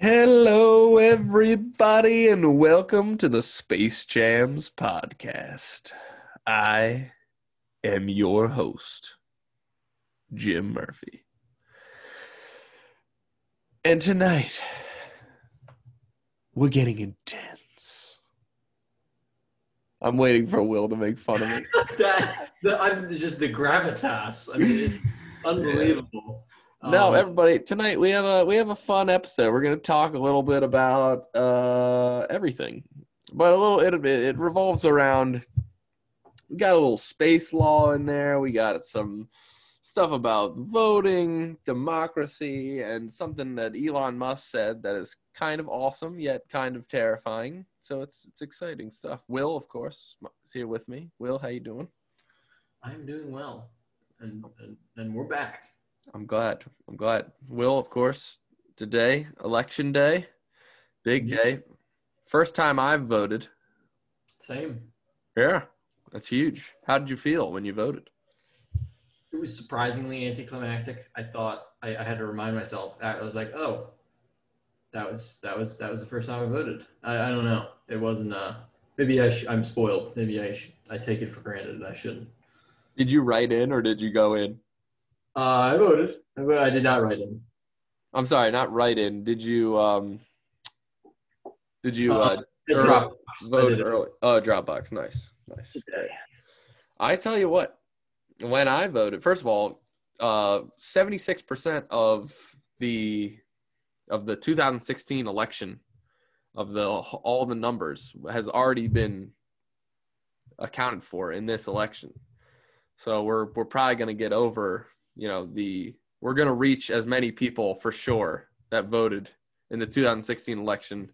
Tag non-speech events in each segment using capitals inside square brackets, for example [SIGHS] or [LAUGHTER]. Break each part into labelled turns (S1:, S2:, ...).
S1: Hello, everybody, and welcome to the Space Jams podcast. I am your host, Jim Murphy. And tonight, we're getting intense. I'm waiting for Will to make fun of me. [LAUGHS]
S2: that the, I'm just the gravitas. I mean, it's [LAUGHS] unbelievable.
S1: No,
S2: Um,
S1: everybody. Tonight we have a we have a fun episode. We're gonna talk a little bit about uh, everything, but a little it it revolves around. We got a little space law in there. We got some stuff about voting, democracy, and something that Elon Musk said that is kind of awesome yet kind of terrifying. So it's it's exciting stuff. Will, of course, is here with me. Will, how you doing?
S2: I'm doing well, and, and and we're back.
S1: I'm glad. I'm glad. Will, of course, today, election day, big
S2: Yeah.
S1: day. First time I've voted.
S2: Same.
S1: Yeah, that's huge. How did you feel when you voted?
S2: It was surprisingly anticlimactic. I thought I, I had to remind myself. I was like, oh, that was that was that was the first time I voted. I, I don't know. It wasn't. Uh, maybe I sh- I'm spoiled. Maybe I sh- I take it for granted. and I shouldn't.
S1: Did you write in or did you go in?
S2: Uh, I voted. I, I did not write in.
S1: I'm sorry, not write in. Did you um did you uh,
S2: Uh,
S1: Early. vote early? Oh, Dropbox. Nice. Nice. I tell you what, when I voted, first of all, uh, 76% of the of the 2016 election of the all the numbers has already been accounted for in this election. So we're we're probably going to get over, you know, the we're going to reach as many people for sure that voted in the 2016 election.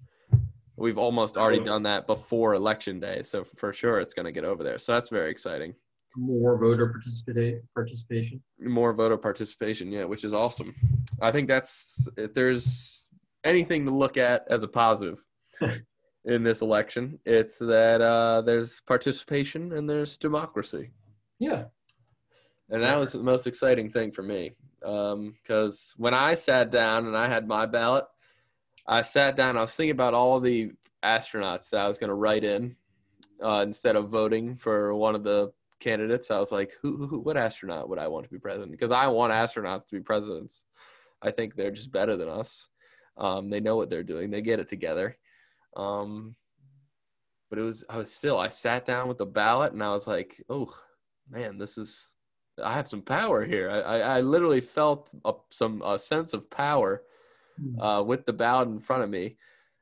S1: We've almost already done that before election day, so for sure it's going to get over there. So that's very exciting
S2: More voter participate participation.
S1: more voter participation yeah which is awesome i think that's if there's anything to look at as a positive [LAUGHS] in this election it's that uh, there's participation and there's democracy
S2: Yeah.
S1: and that was the most exciting thing for me because when i sat down and i had my ballot i sat down i was thinking about all the astronauts that i was going to write in uh, instead of voting for one of the candidates i was like who, who what astronaut would i want to be president? Because i want astronauts to be presidents. I think they're just better than us. Um, they know what they're doing. They get it together. Um, but it was i was still i sat down with the ballot and i was like oh man this is i have some power here. I, I, I literally felt a, some a sense of power uh, with the ballot in front of me.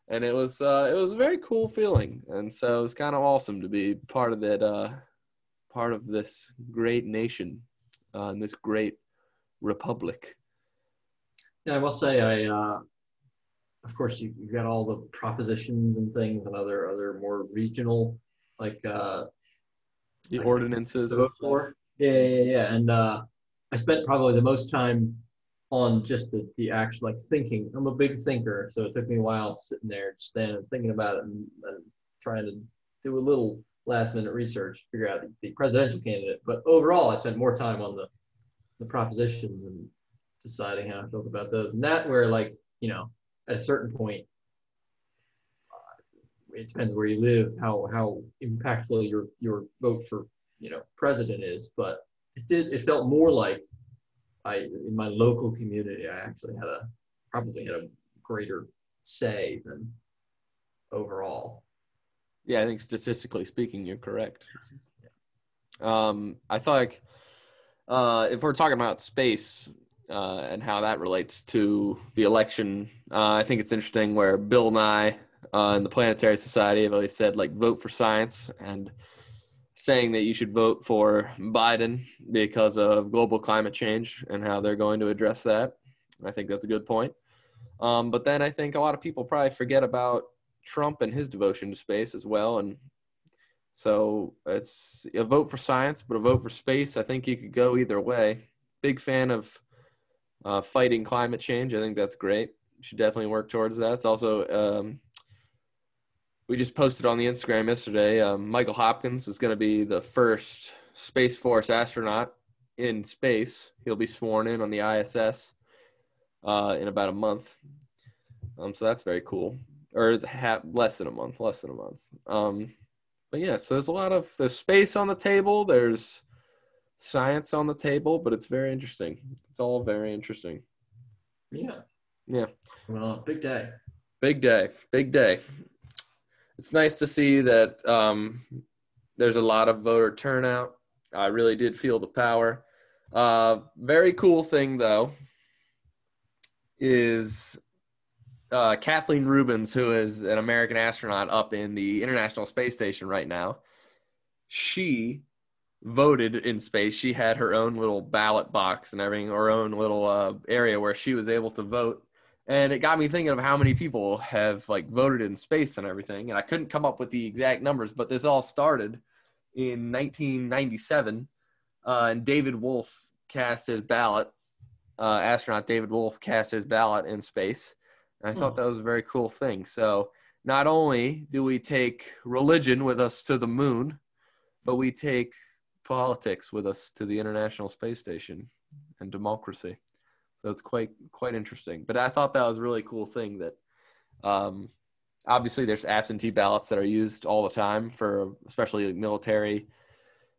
S1: And it was uh, it was a very cool feeling. And so it was kind of awesome to be part of that uh, part of this great nation uh, and this great republic
S2: Yeah, I must say, I, uh, of course, you, you've got all the propositions and things and other other more regional, like uh,
S1: the
S2: Like,
S1: ordinances
S2: vote for. Yeah, yeah, yeah. And uh, I spent probably the most time on just the, the actual like thinking. I'm a big thinker, so it took me a while sitting there, just standing, thinking about it, and, and trying to do a little last minute research, figure out the, the presidential candidate. But overall, I spent more time on the the propositions and deciding how I felt about those. And that where like you know at a certain point. uh, It depends where you live, how how impactful your your vote for you know president is, but it did it felt more like I in my local community I actually had a probably had a greater say than overall.
S1: Yeah i think statistically speaking you're correct Um, I thought like, uh, if we're talking about space uh, and how that relates to the election, uh, I think it's interesting where Bill Nye uh, and the Planetary Society have always said like vote for science and saying that you should vote for Biden because of global climate change and how they're going to address that. I think that's a good point. Um, but then I think a lot of people probably forget about Trump and his devotion to space as well and so it's a vote for science, but a vote for space. I think you could go either way. Big fan of uh, fighting climate change. I think that's great. Should definitely work towards that. It's also um, we just posted on the Instagram yesterday. Um, Michael Hopkins is going to be the first Space Force astronaut in space. He'll be sworn in on the ISS uh, in about a month. Um, so that's very cool. Or less than a month, less than a month. Um, but yeah, so there's a lot of there's space on the table. There's science on the table, but it's very interesting. It's all very interesting.
S2: Yeah.
S1: Yeah.
S2: Well, big day.
S1: Big day. Big day. It's nice to see that um, there's a lot of voter turnout. I really did feel the power. Uh, very cool thing though is uh, Kathleen Rubins, who is an American astronaut up in the International Space Station right now. She voted in space. She had her own little ballot box and everything, her own little uh, area where she was able to vote. And it got me thinking of how many people have like voted in space and everything. And I couldn't come up with the exact numbers, but this all started in 1997. Uh, and David Wolf cast his ballot. Uh, astronaut David Wolf cast his ballot in space. And I thought
S2: Hmm.
S1: that was a very cool thing. So not only do we take religion with us to the moon, but we take politics with us to the International Space Station and democracy. So it's quite quite interesting. But I thought that was a really cool thing that um, obviously there's absentee ballots that are used all the time for especially military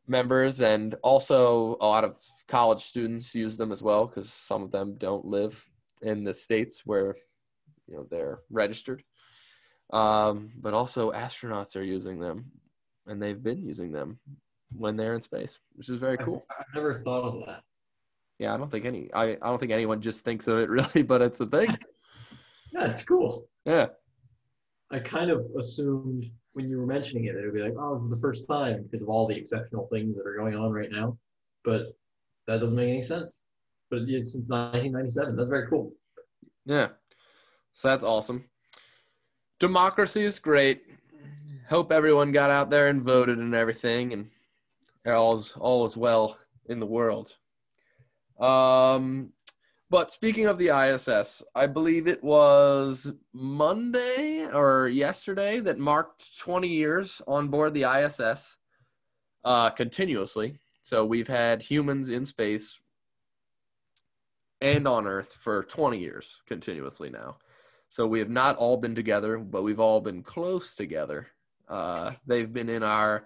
S1: members and also a lot of college students use them as well because some of them don't live in the states where you know they're registered um, but also astronauts are using them and they've been using them when they're in space which is very cool
S2: I've, I've never thought of that.
S1: yeah i don't think any I, I don't think anyone just thinks of it [LAUGHS] really but it's a thing
S2: Yeah, it's cool.
S1: yeah
S2: I kind of assumed when you were mentioning it that it would be like, oh, this is the first time because of all the exceptional things that are going on right now. But that doesn't make any sense. But it's since 1997. That's very cool.
S1: Yeah. So that's awesome. Democracy is great. Hope everyone got out there and voted and everything and all is all is well in the world. Um but speaking of the ISS, I believe it was Monday or yesterday that marked 20 years on board the ISS uh, continuously. So we've had humans in space and on Earth for 20 years continuously now. So we have not all been together, but we've all been close together. Uh, they've been in our,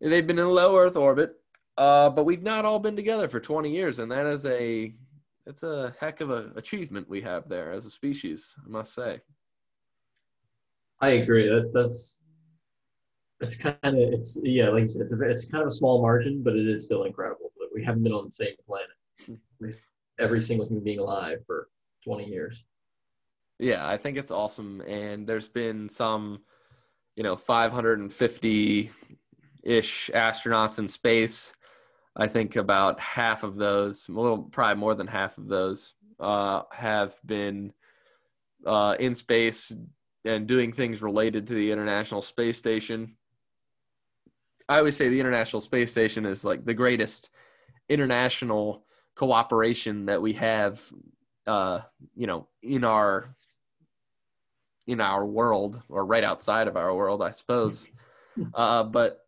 S1: they've been in low Earth orbit, uh, but we've not all been together for 20 years, and that is a, it's a heck of an achievement we have there as a species, I must say.
S2: I agree. That that's it's kind of it's yeah, like you said, it's a, it's kind of a small margin, but it is still incredible that we haven't been on the same planet every single human being alive for 20 years.
S1: Yeah, I think it's awesome. And there's been some, you know, 550 ish astronauts in space. I think about half of those, well, probably more than half of those, uh, have been uh, in space and doing things related to the International Space Station. I always say the International Space Station is like the greatest international cooperation that we have, uh, you know, in our in our world or right outside of our world, I suppose. [LAUGHS] Uh, but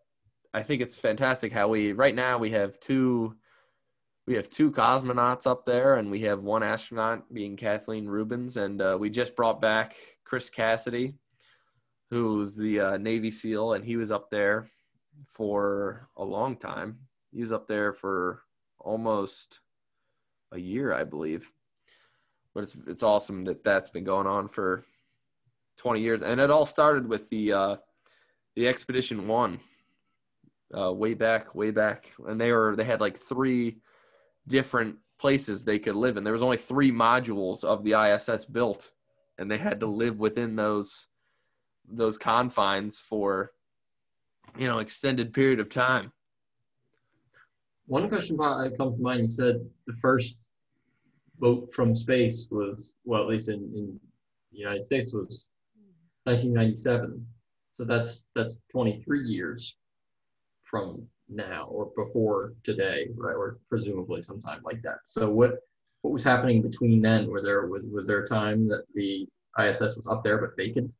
S1: I think it's fantastic how we right now we have two we have two cosmonauts up there and we have one astronaut being Kathleen Rubins and uh, we just brought back Chris Cassidy who's the uh, Navy SEAL and he was up there for a long time. He was up there for almost a year, I believe. But it's it's awesome that that's been going on for 20 years and it all started with the uh, the Expedition 1 uh, way back, way back, and they were they had like three different places they could live in. There was only three modules of the ISS built, and they had to live within those those confines for you know extended period of time.
S2: One question probably comes to mind. You said the first vote from space was, well, at least in, in the United States, was 1997. So that's that's 23 years from now or before today, right? Or presumably sometime like that. So what what was happening between then? Were there was was there a time that the ISS was up there but vacant?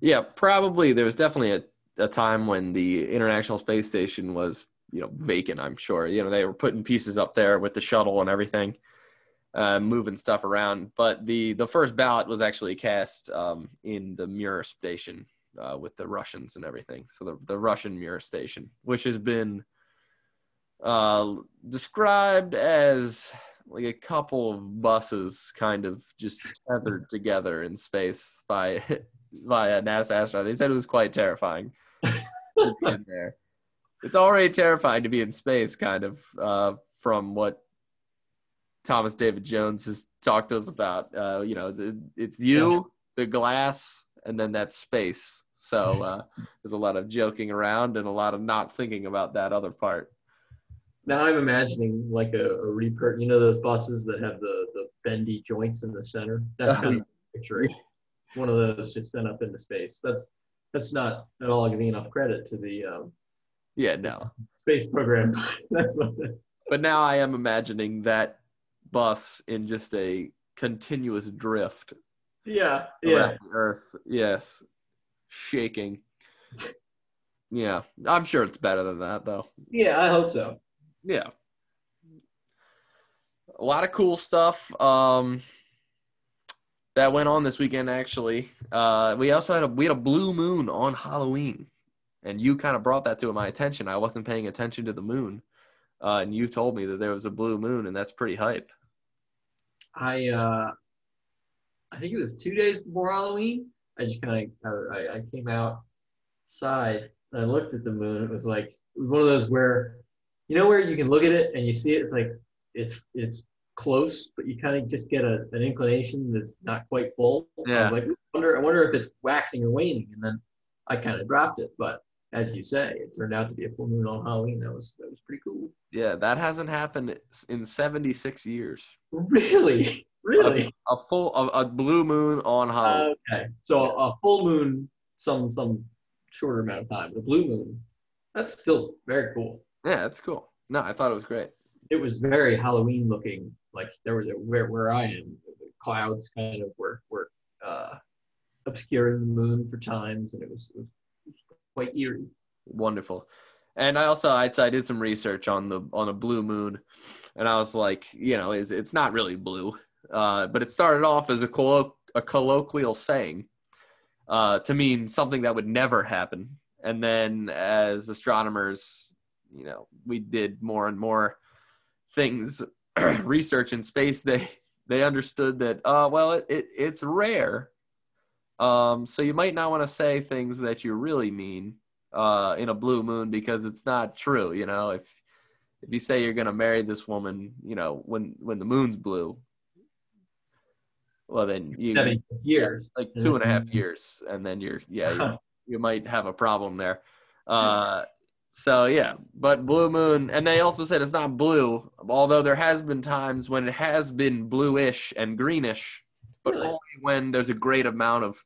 S1: Yeah, probably. There was definitely a, a time when the International Space Station was, you know, vacant. I'm sure. You know, they were putting pieces up there with the shuttle and everything, uh, moving stuff around. But the the first ballot was actually cast um, in the Mir station uh, with the Russians and everything. So the the Russian Mir station, which has been uh, described as like a couple of buses kind of just tethered together in space by [LAUGHS] by a NASA astronaut. They said it was quite terrifying [LAUGHS] to be in there. It's already terrifying to be in space, kind of, uh, from what Thomas David Jones has talked to us about. Uh, you know, the, it's you, yeah. the glass, and then that space. So uh, there's a lot of joking around and a lot of not thinking about that other part
S2: now I'm imagining like a, a. You know those buses that have the the bendy joints in the center. That's kind of [LAUGHS] picture. one of those just sent up into space. That's that's not at all giving enough credit to the um,
S1: yeah no
S2: space program. [LAUGHS] that's what.
S1: But now I am imagining that bus in just a continuous drift.
S2: Yeah, yeah.
S1: Earth, yes, shaking. Yeah, I'm sure it's better than that though.
S2: Yeah, I hope so
S1: yeah a lot of cool stuff um, that went on this weekend actually uh, we also had a we had a blue moon on halloween and you kind of brought that to my attention i wasn't paying attention to the moon uh, and you told me that there was a blue moon and that's pretty hype
S2: i uh i think it was two days before halloween i just kind of I, I came outside and i looked at the moon it was like it was one of those where you know where you can look at it and you see it, it's like it's it's close, but you kind of just get a, an inclination that's not quite full.
S1: Yeah.
S2: I was like, I wonder, I wonder if it's waxing or waning, and then I kind of dropped it. But as you say, it turned out to be a full moon on Halloween. That was that was pretty cool.
S1: Yeah, that hasn't happened in 76 years.
S2: Really, really.
S1: A, a full a, a, blue moon on Halloween.
S2: Uh, okay, so a full moon, some some shorter amount of time. The blue moon, that's still very cool.
S1: Yeah, that's cool. No, I thought it was great.
S2: It was very Halloween looking. Like there was a, where where I am, the clouds kind of were were uh, obscuring the moon for times, and it was, it was quite eerie.
S1: Wonderful. And I also I, I did some research on the on a blue moon, and I was like, you know, it's it's not really blue, uh, but it started off as a colloq- a colloquial saying uh, to mean something that would never happen, and then as astronomers you know we did more and more things [CLEARS THROAT] research in space they they understood that uh well it, it it's rare um so you might not want to say things that you really mean uh in a blue moon because it's not true you know? If if you say you're going to marry this woman you know when when the moon's blue well then you
S2: Seven years.
S1: like two and a half years and then you're yeah you, [LAUGHS] you might have a problem there. Uh so yeah, but Blue Moon, and they also said it's not blue, although there has been times when it has been bluish and greenish, but really? only when there's a great amount of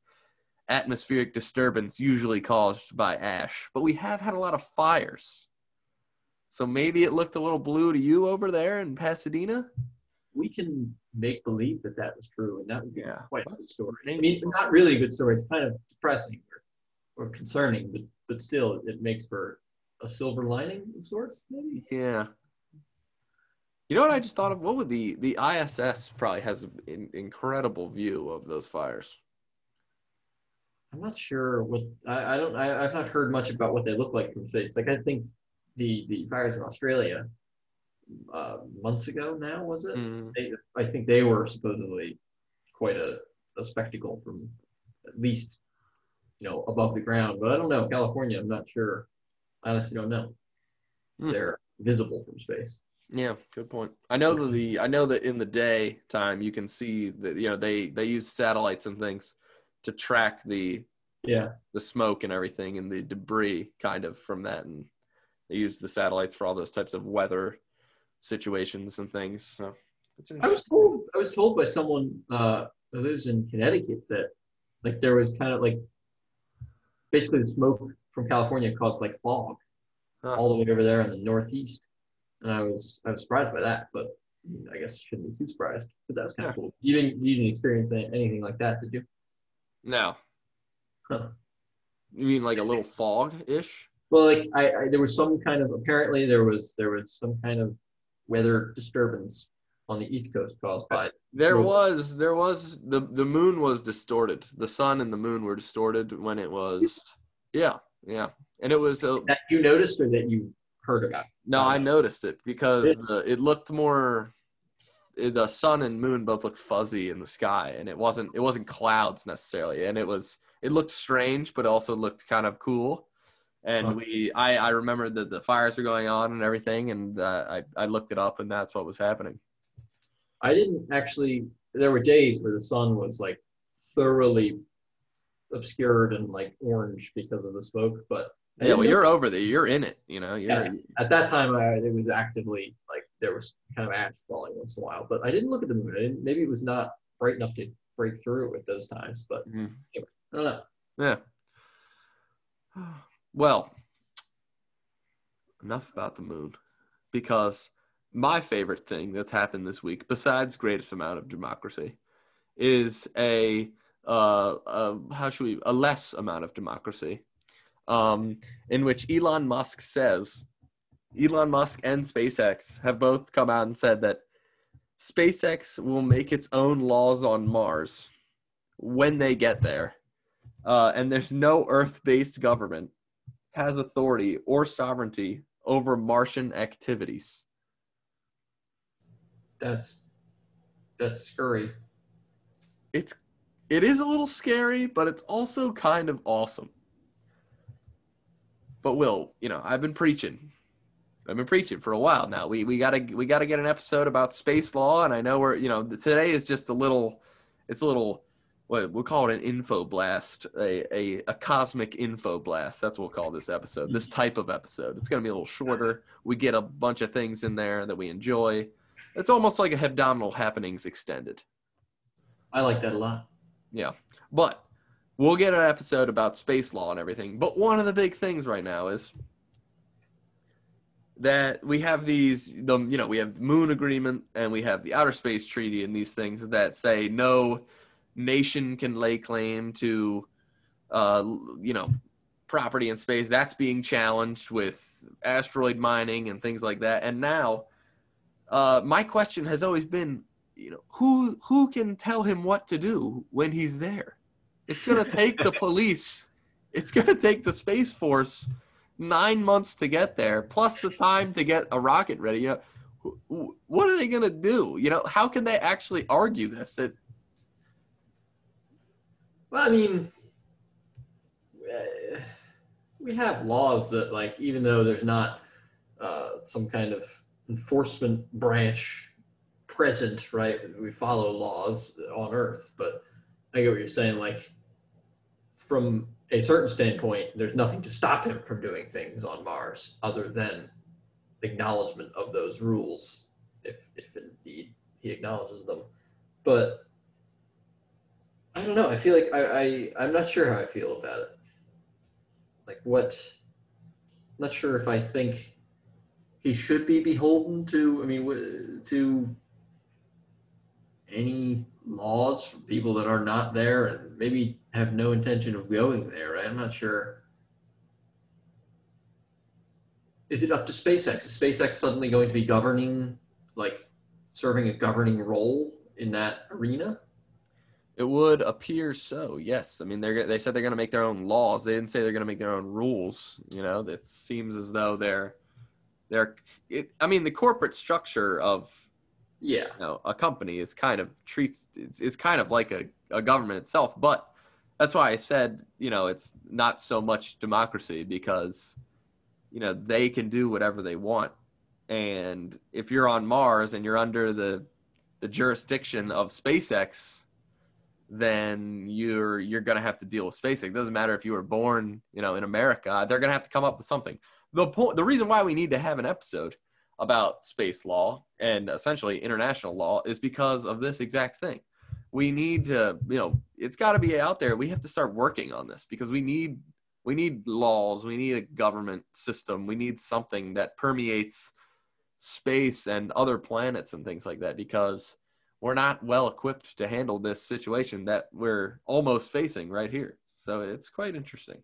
S1: atmospheric disturbance, usually caused by ash. But we have had a lot of fires, so maybe it looked a little blue to you over there in Pasadena.
S2: We can make believe that that was true, and that would be yeah. quite a good story. I mean, not really a good story. It's kind of depressing or, or concerning, but but still, it makes for a silver lining of sorts, maybe.
S1: Yeah. You know what I just thought of? What would the the ISS probably has an incredible view of those fires.
S2: I'm not sure what I, I don't I, I've not heard much about what they look like from space. Like I think the the fires in Australia uh, months ago now was it? Mm. They, I think they were supposedly quite a, a spectacle from at least you know above the ground. But I don't know California. I'm not sure. I honestly don't know. Hmm. They're visible from space.
S1: Yeah, good point. I know that the I know that in the day time you can see that you know they they use satellites and things to track the
S2: yeah
S1: the smoke and everything and the debris kind of from that and they use the satellites for all those types of weather situations and things. So
S2: I was told I was told by someone uh, who lives in Connecticut that like there was kind of like basically the smoke from California caused like fog huh. all the way over there in the northeast. And I was I was surprised by that, but I guess I shouldn't be too surprised. But that was kind of cool. You didn't you didn't experience anything like that, did you?
S1: No.
S2: Huh.
S1: You mean like a little [LAUGHS] fog ish?
S2: Well, like I, I, there was some kind of apparently there was there was some kind of weather disturbance on the East Coast caused by.
S1: There
S2: smoke.
S1: was there was the the moon was distorted. The sun and the moon were distorted when it was. [LAUGHS] Yeah, yeah, and it was. Uh,
S2: that you noticed or that you heard about.
S1: no, I noticed it because
S2: It-
S1: the, it looked more. The sun and moon both looked fuzzy in the sky, and it wasn't it wasn't clouds necessarily, and it was it looked strange, but also looked kind of cool. And we, I, I remembered that the fires were going on and everything, and uh, I, I looked it up, and that's what was happening.
S2: I didn't actually. There were days where the sun was like thoroughly obscured and like orange because of the smoke, but
S1: Yeah, well, you're over there. You're in it. You know, you're
S2: Yes. At that time, I, it was actively like there was kind of ash falling once in a while, but I didn't look at the moon. I didn't, maybe it was not bright enough to break through at those times, but
S1: Mhm.
S2: I don't know.
S1: Yeah. [SIGHS] Well, enough about the moon because my favorite thing that's happened this week, besides greatest amount of democracy, is a uh, uh how should we a less amount of democracy, um, in which Elon Musk says, Elon Musk and SpaceX have both come out and said that SpaceX will make its own laws on Mars when they get there uh, and there's no Earth-based government has authority or sovereignty over Martian activities.
S2: That's that's scurry.
S1: It's it is a little scary, but it's also kind of awesome. But Will, you know, I've been preaching. I've been preaching for a while now. We we gotta we gotta get an episode about space law, and I know we're you know today is just a little, it's a little what we'll call it an info blast, a, a, a cosmic info blast. That's what we'll call this episode, this type of episode. It's going to be a little shorter. We get a bunch of things in there that we enjoy. It's almost like a Hebdominal Happenings extended.
S2: I like that a lot.
S1: Yeah. But we'll get an episode about space law and everything. But one of the big things right now is that we have these the you know, we have moon agreement and we have the outer space treaty and these things that say no nation can lay claim to uh you know, property in space. That's being challenged with asteroid mining and things like that. And now uh my question has always been you know who who can tell him what to do when he's there it's going to take the police it's going to take the space force nine months to get there plus the time to get a rocket ready you know wh- wh- what are they going to do you know how can they actually argue this it,
S2: Well, I mean, uh, we have laws that, like, even though there's not uh, some kind of enforcement branch present, right? We follow laws on Earth, but I get what you're saying. Like, from a certain standpoint, there's nothing to stop him from doing things on Mars other than acknowledgement of those rules, if if indeed he acknowledges them. But I don't know. I feel like I, I I'm not sure how I feel about it. Like what? I'm not sure if I think he should be beholden to. I mean, to any laws for people that are not there and maybe have no intention of going there. Right? I'm not sure. Is it up to SpaceX? Is SpaceX suddenly going to be governing, like, serving a governing role in that arena?
S1: it would appear so yes i mean they're they said they're going to make their own laws they didn't say they're going to make their own rules you know it seems as though they're they're it, i mean the corporate structure of
S2: Yeah.
S1: you know, a company is kind of treats it's, it's kind of like a, a government itself but that's why i said you know it's not so much democracy because you know they can do whatever they want and if you're on mars and you're under the the jurisdiction of spacex then you're you're gonna have to deal with SpaceX. It doesn't matter if you were born, you know, in America. They're gonna have to come up with something. The point, the reason why we need to have an episode about space law and essentially international law is because of this exact thing. We need to, you know, it's got to be out there. We have to start working on this because we need we need laws. We need a government system. We need something that permeates space and other planets and things like that because we're not well equipped to handle this situation that we're almost facing right here. So it's quite interesting.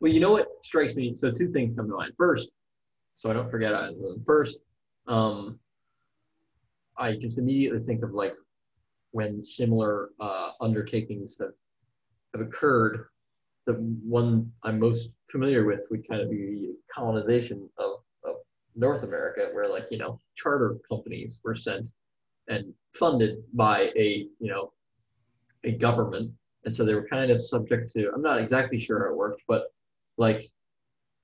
S2: Well, you know what strikes me? So two things come to mind. First, so I don't forget either of them. First, um, I just immediately think of like when similar uh, undertakings have, have occurred. The one I'm most familiar with would kind of be colonization of, of North America, where like you know charter companies were sent and funded by a you know a government, and so they were kind of subject to. I'm not exactly sure how it worked, but like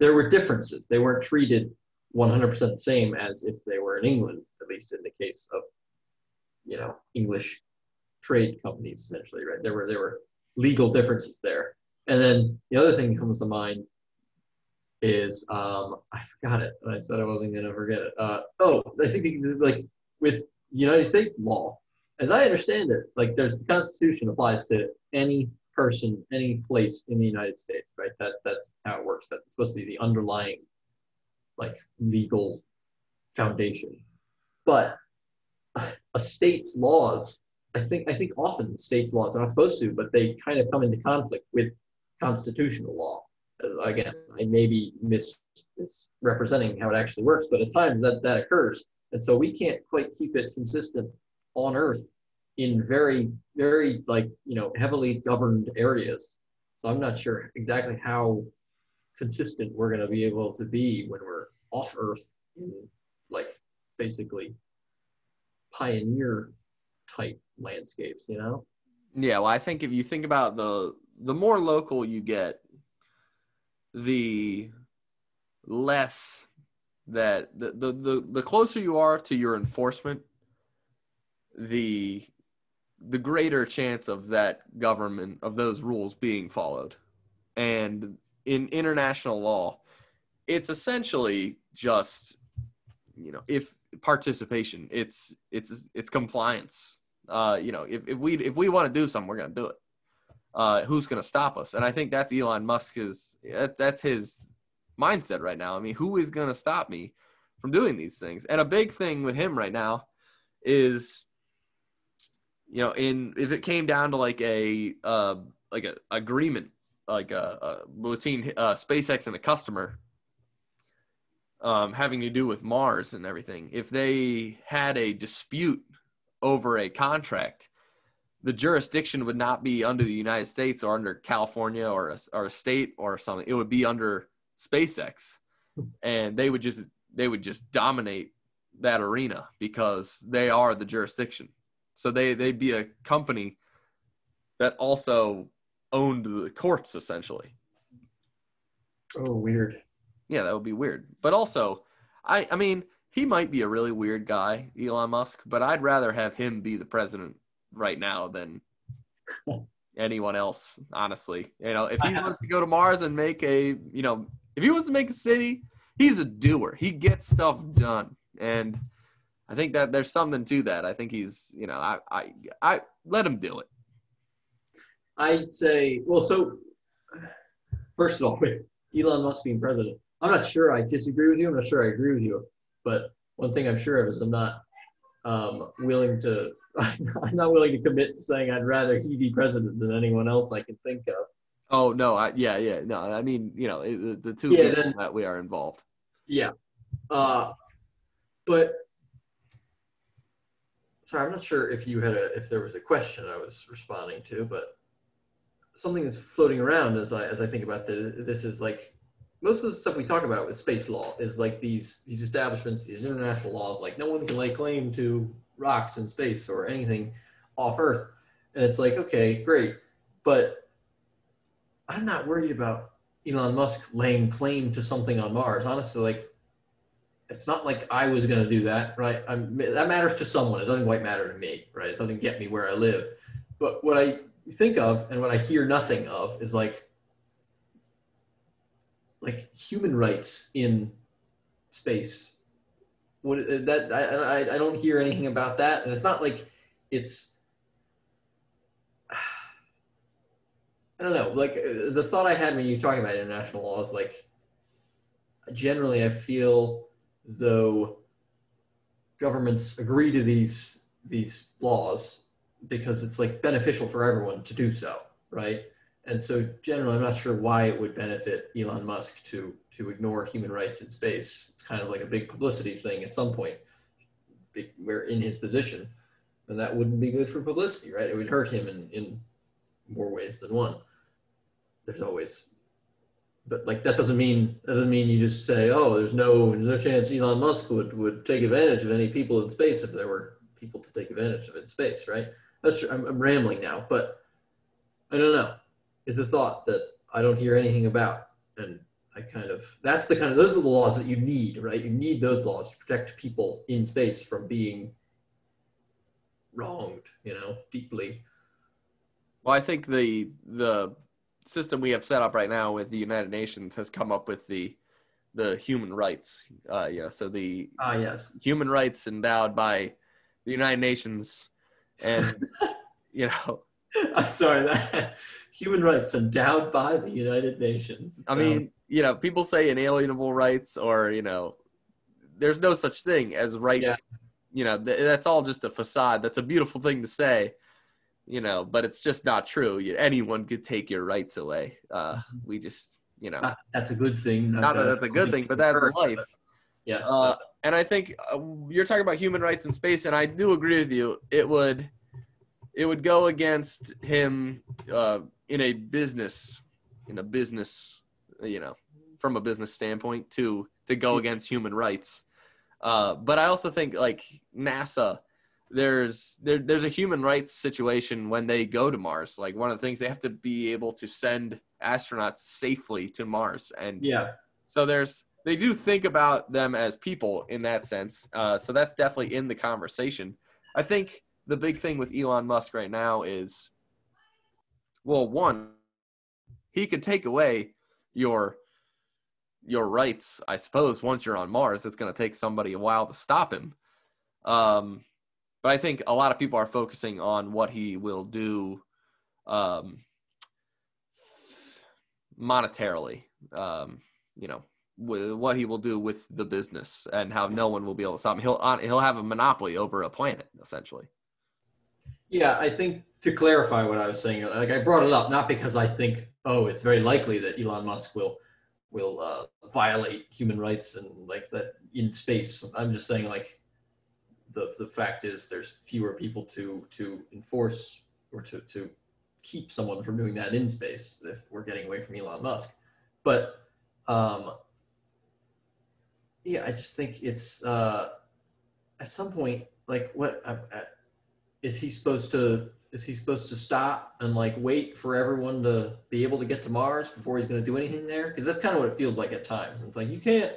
S2: there were differences. They weren't treated 100% the same as if they were in England, at least in the case of, you know, English trade companies essentially, right? There were there were legal differences there. And then the other thing that comes to mind is um, I forgot it. And I said I wasn't gonna forget it. Uh, oh, I think like with United States law, as I understand it, like there's the Constitution applies to any person, any place in the United States, right? That that's how it works. That's supposed to be the underlying like legal foundation. But a state's laws, I think I think often states' laws are not supposed to, but they kind of come into conflict with constitutional law. Again, I may be mis- misrepresenting how it actually works, but at times that, that occurs. And so we can't quite keep it consistent on Earth in very, very like, you know, heavily governed areas. So I'm not sure exactly how consistent we're going to be able to be when we're off Earth in like basically pioneer type landscapes, you know?
S1: Yeah, well, I think if you think about the the more local you get, the less that the the the, the closer you are to your enforcement, the the greater chance of that government of those rules being followed. And in international law, it's essentially just you know if participation it's it's it's compliance. Uh you know if, if we if we want to do something we're gonna do it. Uh who's gonna stop us? And i think that's elon musk's that's his mindset right now. I mean who is gonna stop me from doing these things? And a big thing with him right now is you know in if it came down to like a uh like a agreement like a, a between uh, SpaceX and a customer um, having to do with Mars and everything, if they had a dispute over a contract, the jurisdiction would not be under the United States or under California or a, or a state or something. It would be under SpaceX, and they would just they would just dominate that arena because they are the jurisdiction. So they they'd be a company that also owned the courts essentially.
S2: Oh, weird.
S1: Yeah, that would be weird. But also, I I mean, he might be a really weird guy, Elon Musk, but I'd rather have him be the president right now than [LAUGHS] anyone else, honestly. You know, if he wants to go to Mars and make a, you know, if he wants to make a city, he's a doer. He gets stuff done. And I think that there's something to that. I think he's, you know, I I I let him do it.
S2: I'd say, well, so first of all, [LAUGHS] Elon Musk being president, I'm not sure I disagree with you. I'm not sure I agree with you. But one thing I'm sure of is I'm not um, willing to. [LAUGHS] I'm not willing to commit to saying I'd rather he be president than anyone else I can think of.
S1: Oh no! I, yeah, yeah, no. I mean, you know, the, the two yeah, people then, that we are involved.
S2: Yeah, uh, but sorry, I'm not sure if you had a if there was a question I was responding to, but something that's floating around as I as I think about this, this is like most of the stuff we talk about with space law is like these these establishments, these international laws, like no one can lay claim to rocks in space or anything off Earth. And it's like, okay, great. But I'm not worried about Elon Musk laying claim to something on Mars. Honestly, like it's not like I was going to do that, right? I'm, that matters to someone. It doesn't quite matter to me, right? It doesn't get me where I live. But what I think of and what I hear nothing of is like like human rights in space. What that I, I I don't hear anything about that, and it's not like it's. I don't know. Like the thought I had when you were talking about international law is like, generally, I feel as though governments agree to these these laws because it's like beneficial for everyone to do so, right? and so generally, I'm not sure why it would benefit Elon Musk to to ignore human rights in space. It's kind of like a big publicity thing at some point. We're in his position, and that wouldn't be good for publicity, right? It would hurt him in in more ways than one. There's always, but like that doesn't mean that doesn't mean you just say, oh, there's no there's no chance Elon Musk would would take advantage of any people in space if there were people to take advantage of in space, right? That's I'm, I'm rambling now, but I don't know. Is a thought that I don't hear anything about, and I kind of that's the kind of those are the laws that you need, right? You need those laws to protect people in space from being wronged, you know, deeply.
S1: Well, I think the the system we have set up right now with the United Nations has come up with the the human rights. Uh, yeah, so the
S2: ah yes,
S1: human rights endowed by the United Nations, and [LAUGHS] you know,
S2: I'm sorry that [LAUGHS] human rights endowed by the United Nations.
S1: I mean, you know, people say inalienable rights, or you know, there's no such thing as rights. Yeah. You know, th- that's all just a facade. That's a beautiful thing to say, you know, but it's just not true. Anyone could take your rights away. Uh, mm-hmm. we just, you know,
S2: not, that's a good thing.
S1: Not, not that that's a good thing, but that's life.
S2: Yes.
S1: Uh, and I think uh, you're talking about human rights in space, and I do agree with you. It would, it would go against him uh, in a business, in a business, you know, from a business standpoint to to go against human rights. Uh, but I also think like NASA, there's there, there's a human rights situation when they go to Mars. Like one of the things they have to be able to send astronauts safely to Mars, and
S2: yeah,
S1: so there's they do think about them as people in that sense. Uh, so that's definitely in the conversation. I think the big thing with Elon Musk right now is, well, one, he could take away your your rights, I suppose. Once you're on Mars, it's going to take somebody a while to stop him. Um, but I think a lot of people are focusing on what he will do um, monetarily. Um, you know, what he will do with the business and how no one will be able to stop him. He'll he'll have a monopoly over a planet essentially.
S2: Yeah, I think to clarify what I was saying, like I brought it up not because I think oh it's very likely that Elon Musk will will uh, violate human rights and like that in space. I'm just saying like the the fact is there's fewer people to to enforce or to to keep someone from doing that in space if we're getting away from Elon Musk. But um, yeah, I just think it's uh, at some point like what uh, uh, is he supposed to is he supposed to stop and like wait for everyone to be able to get to Mars before he's going to do anything there? Because that's kind of what it feels like at times. It's like you can't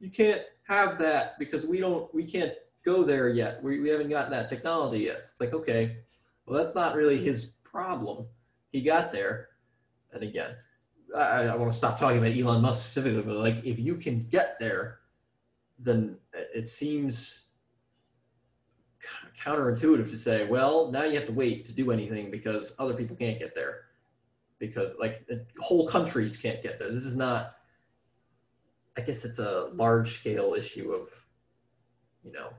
S2: you can't have that because we don't we can't go there yet. We we haven't gotten that technology yet. It's like okay, well that's not really his problem. He got there, and again, I, I want to stop talking about Elon Musk specifically, but like if you can get there then it seems counterintuitive to say, well, now you have to wait to do anything because other people can't get there. Because like whole countries can't get there. This is not. I guess it's a large scale issue of, you know,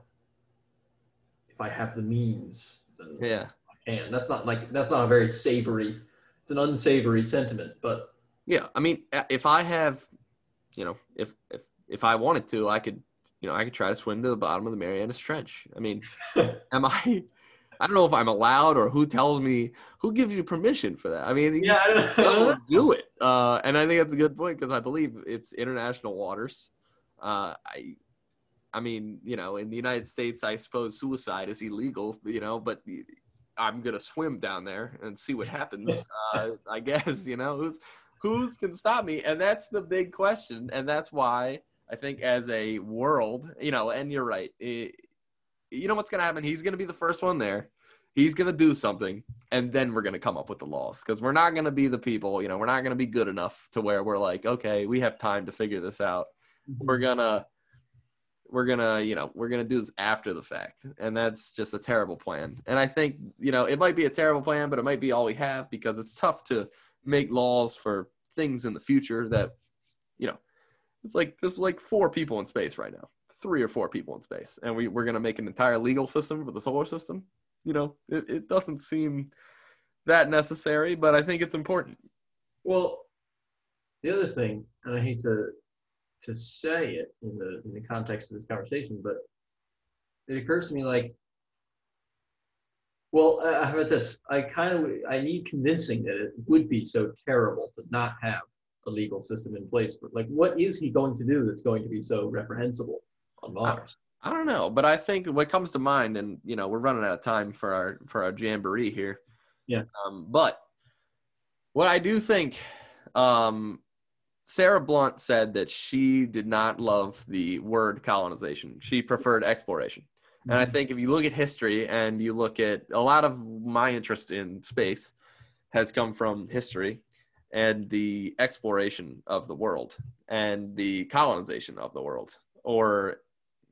S2: if I have the means, then
S1: yeah,
S2: I can. That's not like that's not a very savory. It's an unsavory sentiment, but
S1: yeah, I mean, if I have, you know, if if if I wanted to, I could you know, I could try to swim to the bottom of the Marianas Trench. I mean, [LAUGHS] am I? I don't know if I'm allowed or who tells me who gives you permission for that. I mean,
S2: yeah, I don't [LAUGHS]
S1: do it. Uh, and I think that's a good point because I believe it's international waters. Uh, I, I mean, you know, in the United States, I suppose suicide is illegal. You know, but I'm gonna swim down there and see what happens. [LAUGHS] Uh, I guess you know who's who's can stop me, and that's the big question, and that's why I think as a world, you know, and you're right. It, you know what's going to happen? He's going to be the first one there. He's going to do something, and then we're going to come up with the laws because we're not going to be the people, you know, we're not going to be good enough to where we're like, okay, we have time to figure this out. Mm-hmm. We're going to, we're going to, you know, we're going to do this after the fact. And that's just a terrible plan. And I think, you know, it might be a terrible plan, but it might be all we have because it's tough to make laws for things in the future that, you know, it's like there's like four people in space right now, three or four people in space, and we we're gonna make an entire legal system for the solar system. You know, it, it doesn't seem that necessary, but I think it's important.
S2: Well, the other thing, and I hate to to say it in the in the context of this conversation, but it occurs to me like, well, uh, how about this? I kind of I need convincing that it would be so terrible to not have a legal system in place. But like, what is he going to do that's going to be so reprehensible on Mars?
S1: I don't know, but I think what comes to mind, and you know, we're running out of time for our for our jamboree here.
S2: Yeah.
S1: Um, but what I do think, um, Sarah Blunt said that she did not love the word colonization. She preferred exploration. And I think if you look at history and you look at a lot of my interest in space has come from history and the exploration of the world and the colonization of the world or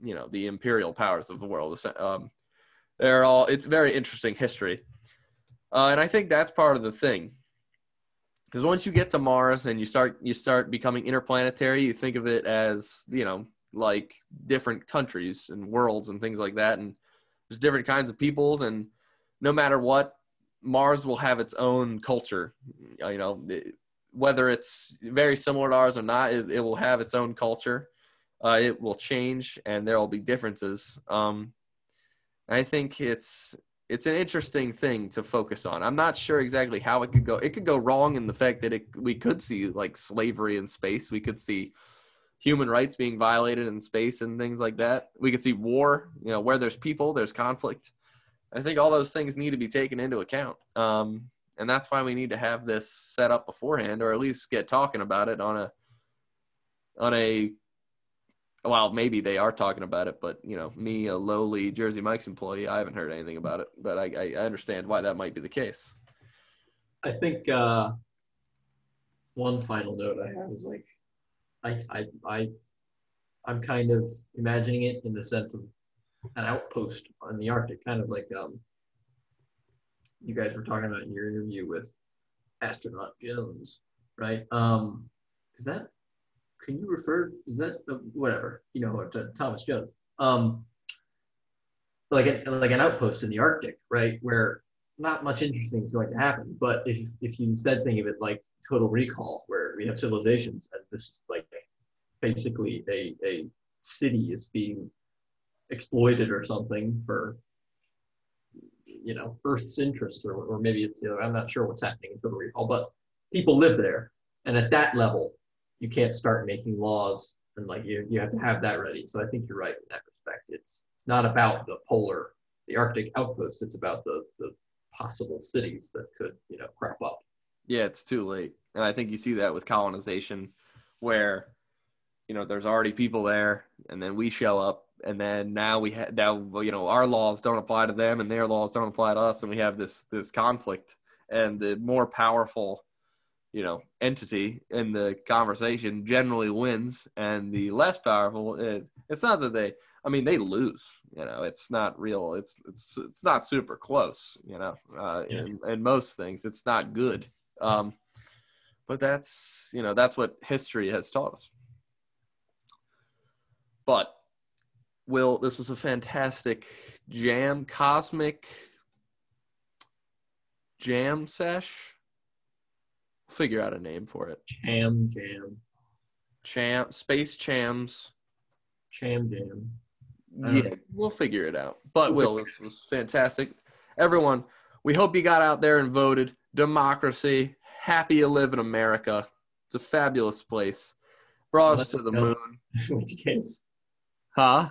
S1: you know the imperial powers of the world um, they're all it's very interesting history uh, and i think that's part of the thing because once you get to mars and you start you start becoming interplanetary you think of it as you know like different countries and worlds and things like that. And there's different kinds of peoples. And no matter what mars will have its own culture. You know whether it's very similar to ours or not it, it will have its own culture. Uh, it will change and there will be differences. Um, i think it's it's an interesting thing to focus on i'm not sure exactly how it could go it could go wrong in the fact that it, we could see like slavery in space we could see human rights being violated in space and things like that. We could see war, you know, where there's people, there's conflict. I think all those things need to be taken into account. Um, and that's why we need to have this set up beforehand or at least get talking about it on a on a well maybe they are talking about it but you know me a lowly jersey mike's employee i haven't heard anything about it but i, I understand why that might be the case
S2: i think uh, one final note i have is like I, I, I, I'm kind of imagining it in the sense of an outpost on the Arctic, kind of like um, you guys were talking about in your interview with astronaut Jones, right? Um, is that can you refer? Is that uh, whatever you know? Uh, Thomas Jones, um, like an like an outpost in the Arctic, right? Where not much interesting is going to happen. But if if you instead think of it like Total Recall, where we have civilizations, and this is like basically a, a city is being exploited or something for you know Earth's interests, or, or maybe it's the other I'm not sure what's happening in Total Recall, but people live there, and at that level, you can't start making laws, and like you you have to have that ready. So I think you're right in that respect. It's it's not about the polar, the Arctic outpost. It's about the the possible cities that could you know crop up.
S1: Yeah, it's too late, and I think you see that with colonization, where you know there's already people there and then we show up and then now we have now you know our laws don't apply to them and their laws don't apply to us and we have this this conflict and the more powerful you know entity in the conversation generally wins and the less powerful it, it's not that they i mean they lose you know it's not real it's it's it's not super close you know uh, yeah. in, in most things it's not good um but that's you know that's what history has taught us but Will, this was a fantastic jam, cosmic jam sesh. Figure out a name for it.
S2: Cham jam.
S1: Cham space chams.
S2: Cham jam.
S1: Yeah, we'll figure it out. But Will, this was fantastic. Everyone, we hope you got out there and voted. Democracy. Happy you live in America. It's a fabulous place. Brought us to the moon. [LAUGHS]
S2: Which case
S1: Huh?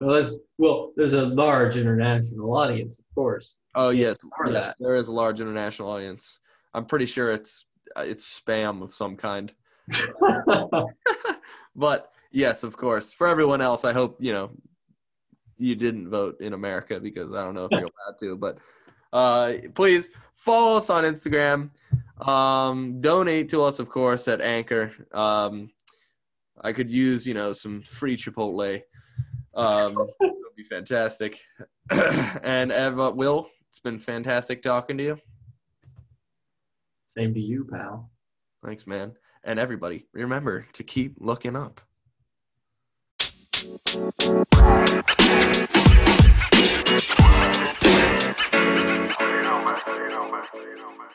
S2: Well, there's, well, there's a large international audience, of course.
S1: Oh yes, yes there is a large international audience. I'm pretty sure it's uh, it's spam of some kind. [LAUGHS] [LAUGHS] but yes, of course. For everyone else, I hope you know you didn't vote in America because I don't know if you're allowed to. But uh, please follow us on Instagram. Um, donate to us, of course, at Anchor. Um, I could use, you know, some free Chipotle. Um, it would be fantastic. [CLEARS THROAT] and Eva, Will, it's been fantastic talking to you.
S2: Same to you, pal.
S1: Thanks, man. And everybody, remember to keep looking up. You know, man. You know, man. You know, man.